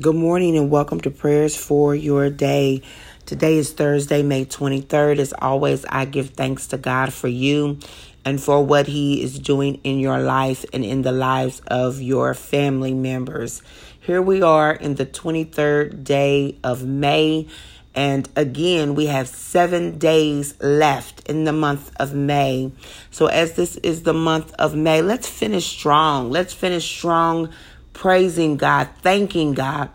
Good morning and welcome to prayers for your day. Today is Thursday, May 23rd. As always, I give thanks to God for you and for what He is doing in your life and in the lives of your family members. Here we are in the 23rd day of May. And again, we have seven days left in the month of May. So, as this is the month of May, let's finish strong. Let's finish strong praising God, thanking God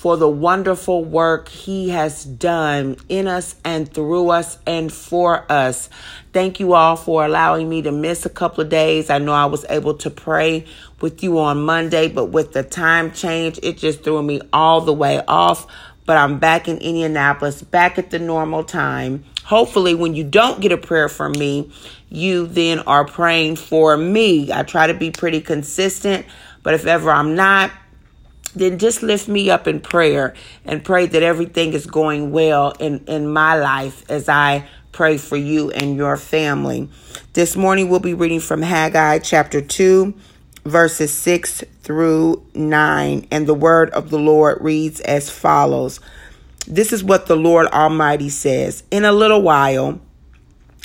for the wonderful work He has done in us and through us and for us. Thank you all for allowing me to miss a couple of days. I know I was able to pray with you on Monday, but with the time change, it just threw me all the way off. But I'm back in Indianapolis, back at the normal time. Hopefully, when you don't get a prayer from me, you then are praying for me. I try to be pretty consistent. But if ever I'm not, then just lift me up in prayer and pray that everything is going well in, in my life as I pray for you and your family. This morning we'll be reading from Haggai chapter 2, verses 6 through 9. And the word of the Lord reads as follows This is what the Lord Almighty says In a little while,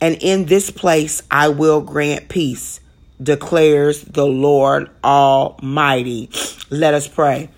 and in this place I will grant peace, declares the Lord Almighty. Let us pray.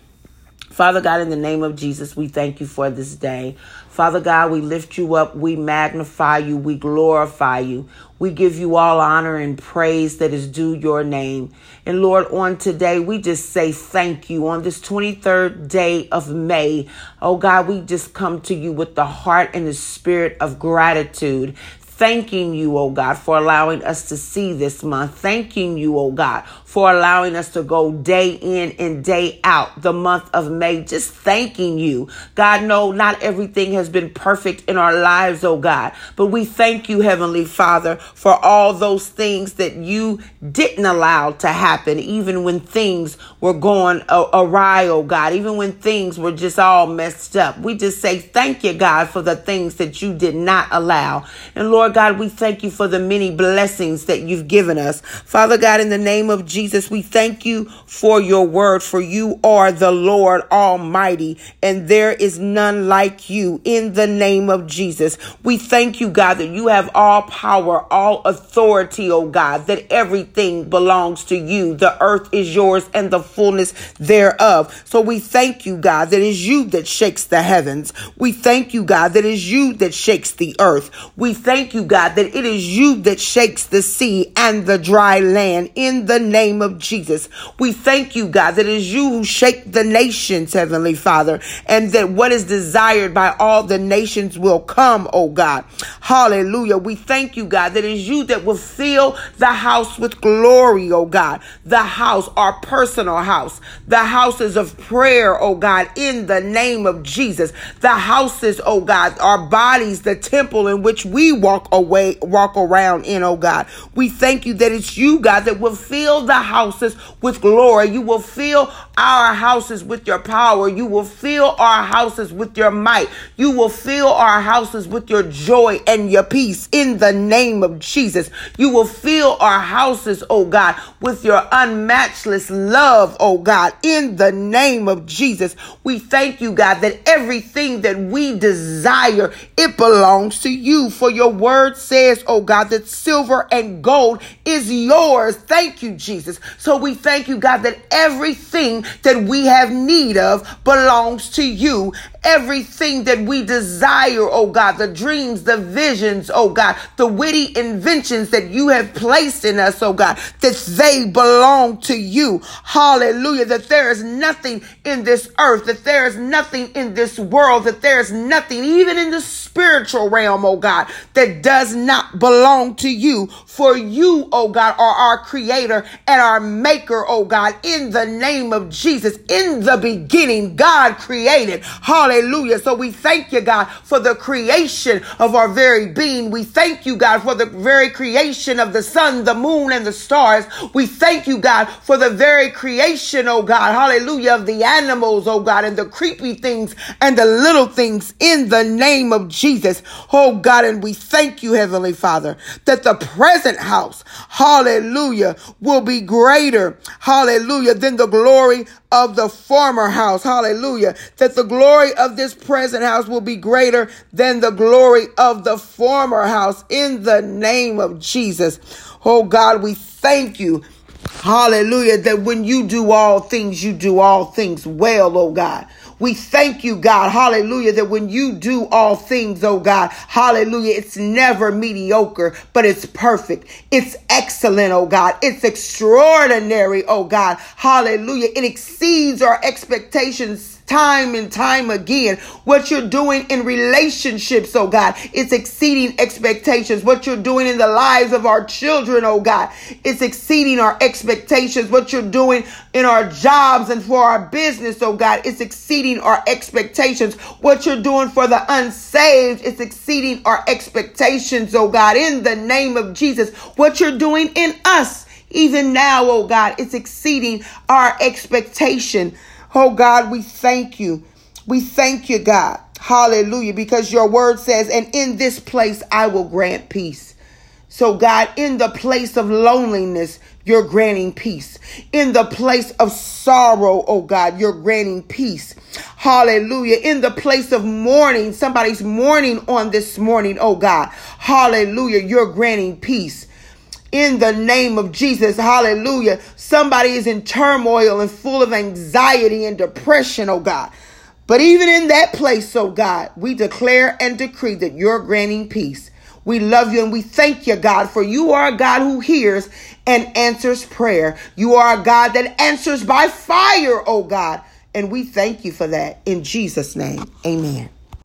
Father God, in the name of Jesus, we thank you for this day. Father God, we lift you up, we magnify you, we glorify you. We give you all honor and praise that is due your name. And Lord, on today, we just say thank you. On this 23rd day of May, oh God, we just come to you with the heart and the spirit of gratitude thanking you, oh God, for allowing us to see this month. Thanking you, oh God, for allowing us to go day in and day out the month of May. Just thanking you. God, no, not everything has been perfect in our lives, oh God, but we thank you, Heavenly Father, for all those things that you didn't allow to happen, even when things were going awry, oh God, even when things were just all messed up. We just say thank you, God, for the things that you did not allow. And Lord, God, we thank you for the many blessings that you've given us. Father God, in the name of Jesus, we thank you for your word, for you are the Lord Almighty, and there is none like you in the name of Jesus. We thank you, God, that you have all power, all authority, oh God, that everything belongs to you. The earth is yours and the fullness thereof. So we thank you, God, that is you that shakes the heavens. We thank you, God, that is you that shakes the earth. We thank you, God, that it is you that shakes the sea and the dry land in the name of Jesus. We thank you, God, that it is you who shake the nations, Heavenly Father, and that what is desired by all the nations will come, oh God. Hallelujah. We thank you, God, that it is you that will fill the house with glory, oh God. The house, our personal house, the houses of prayer, oh God, in the name of Jesus. The houses, oh God, our bodies, the temple in which we walk away, walk around in, oh God. We thank you that it's you, God, that will fill the houses with glory. You will fill our houses with your power. You will fill our houses with your might. You will fill our houses with your joy and your peace in the name of Jesus. You will fill our houses, oh God, with your unmatchless love, oh God, in the name of Jesus. We thank you, God, that everything that we desire, it belongs to you. For your word says, oh God, that silver and gold is yours. Thank you, Jesus. So we thank you, God, that everything that we have need of belongs to you. Everything that we desire, oh God, the dreams, the visions, oh God, the witty inventions that you have placed in us, oh God, that they belong to you. Hallelujah. That there is nothing in this earth, that there is nothing in this world, that there is nothing, even in the spiritual realm, oh God, that does not belong to you. For you, oh God, are our creator and our maker, oh God, in the name of Jesus. In the beginning, God created. Hallelujah. So we thank you, God, for the creation of our very being. We thank you, God, for the very creation of the sun, the moon, and the stars. We thank you, God, for the very creation, oh God, hallelujah, of the animals, oh God, and the creepy things and the little things in the name of Jesus. Oh God, and we thank you, Heavenly Father, that the present house, hallelujah, will be greater, hallelujah, than the glory of the former house. Hallelujah. That the glory of this present house will be greater than the glory of the former house in the name of Jesus. Oh God, we thank you. Hallelujah. That when you do all things, you do all things well, oh God. We thank you, God. Hallelujah. That when you do all things, oh God, hallelujah, it's never mediocre, but it's perfect. It's excellent, oh God. It's extraordinary, oh God. Hallelujah. It exceeds our expectations time and time again. What you're doing in relationships, oh God, it's exceeding expectations. What you're doing in the lives of our children, oh God, it's exceeding our expectations. What you're doing in our jobs and for our business, oh God, it's exceeding our expectations. What you're doing for the unsaved, it's exceeding our expectations, oh God, in the name of Jesus. What you're doing in us, even now, oh God, it's exceeding our expectation. Oh God, we thank you. We thank you, God. Hallelujah. Because your word says, and in this place I will grant peace. So, God, in the place of loneliness, you're granting peace. In the place of sorrow, oh God, you're granting peace. Hallelujah. In the place of mourning, somebody's mourning on this morning, oh God. Hallelujah. You're granting peace in the name of Jesus. Hallelujah. Somebody is in turmoil and full of anxiety and depression, oh God. But even in that place, oh God, we declare and decree that you're granting peace. We love you and we thank you, God, for you are a God who hears and answers prayer. You are a God that answers by fire, oh God. And we thank you for that in Jesus' name. Amen.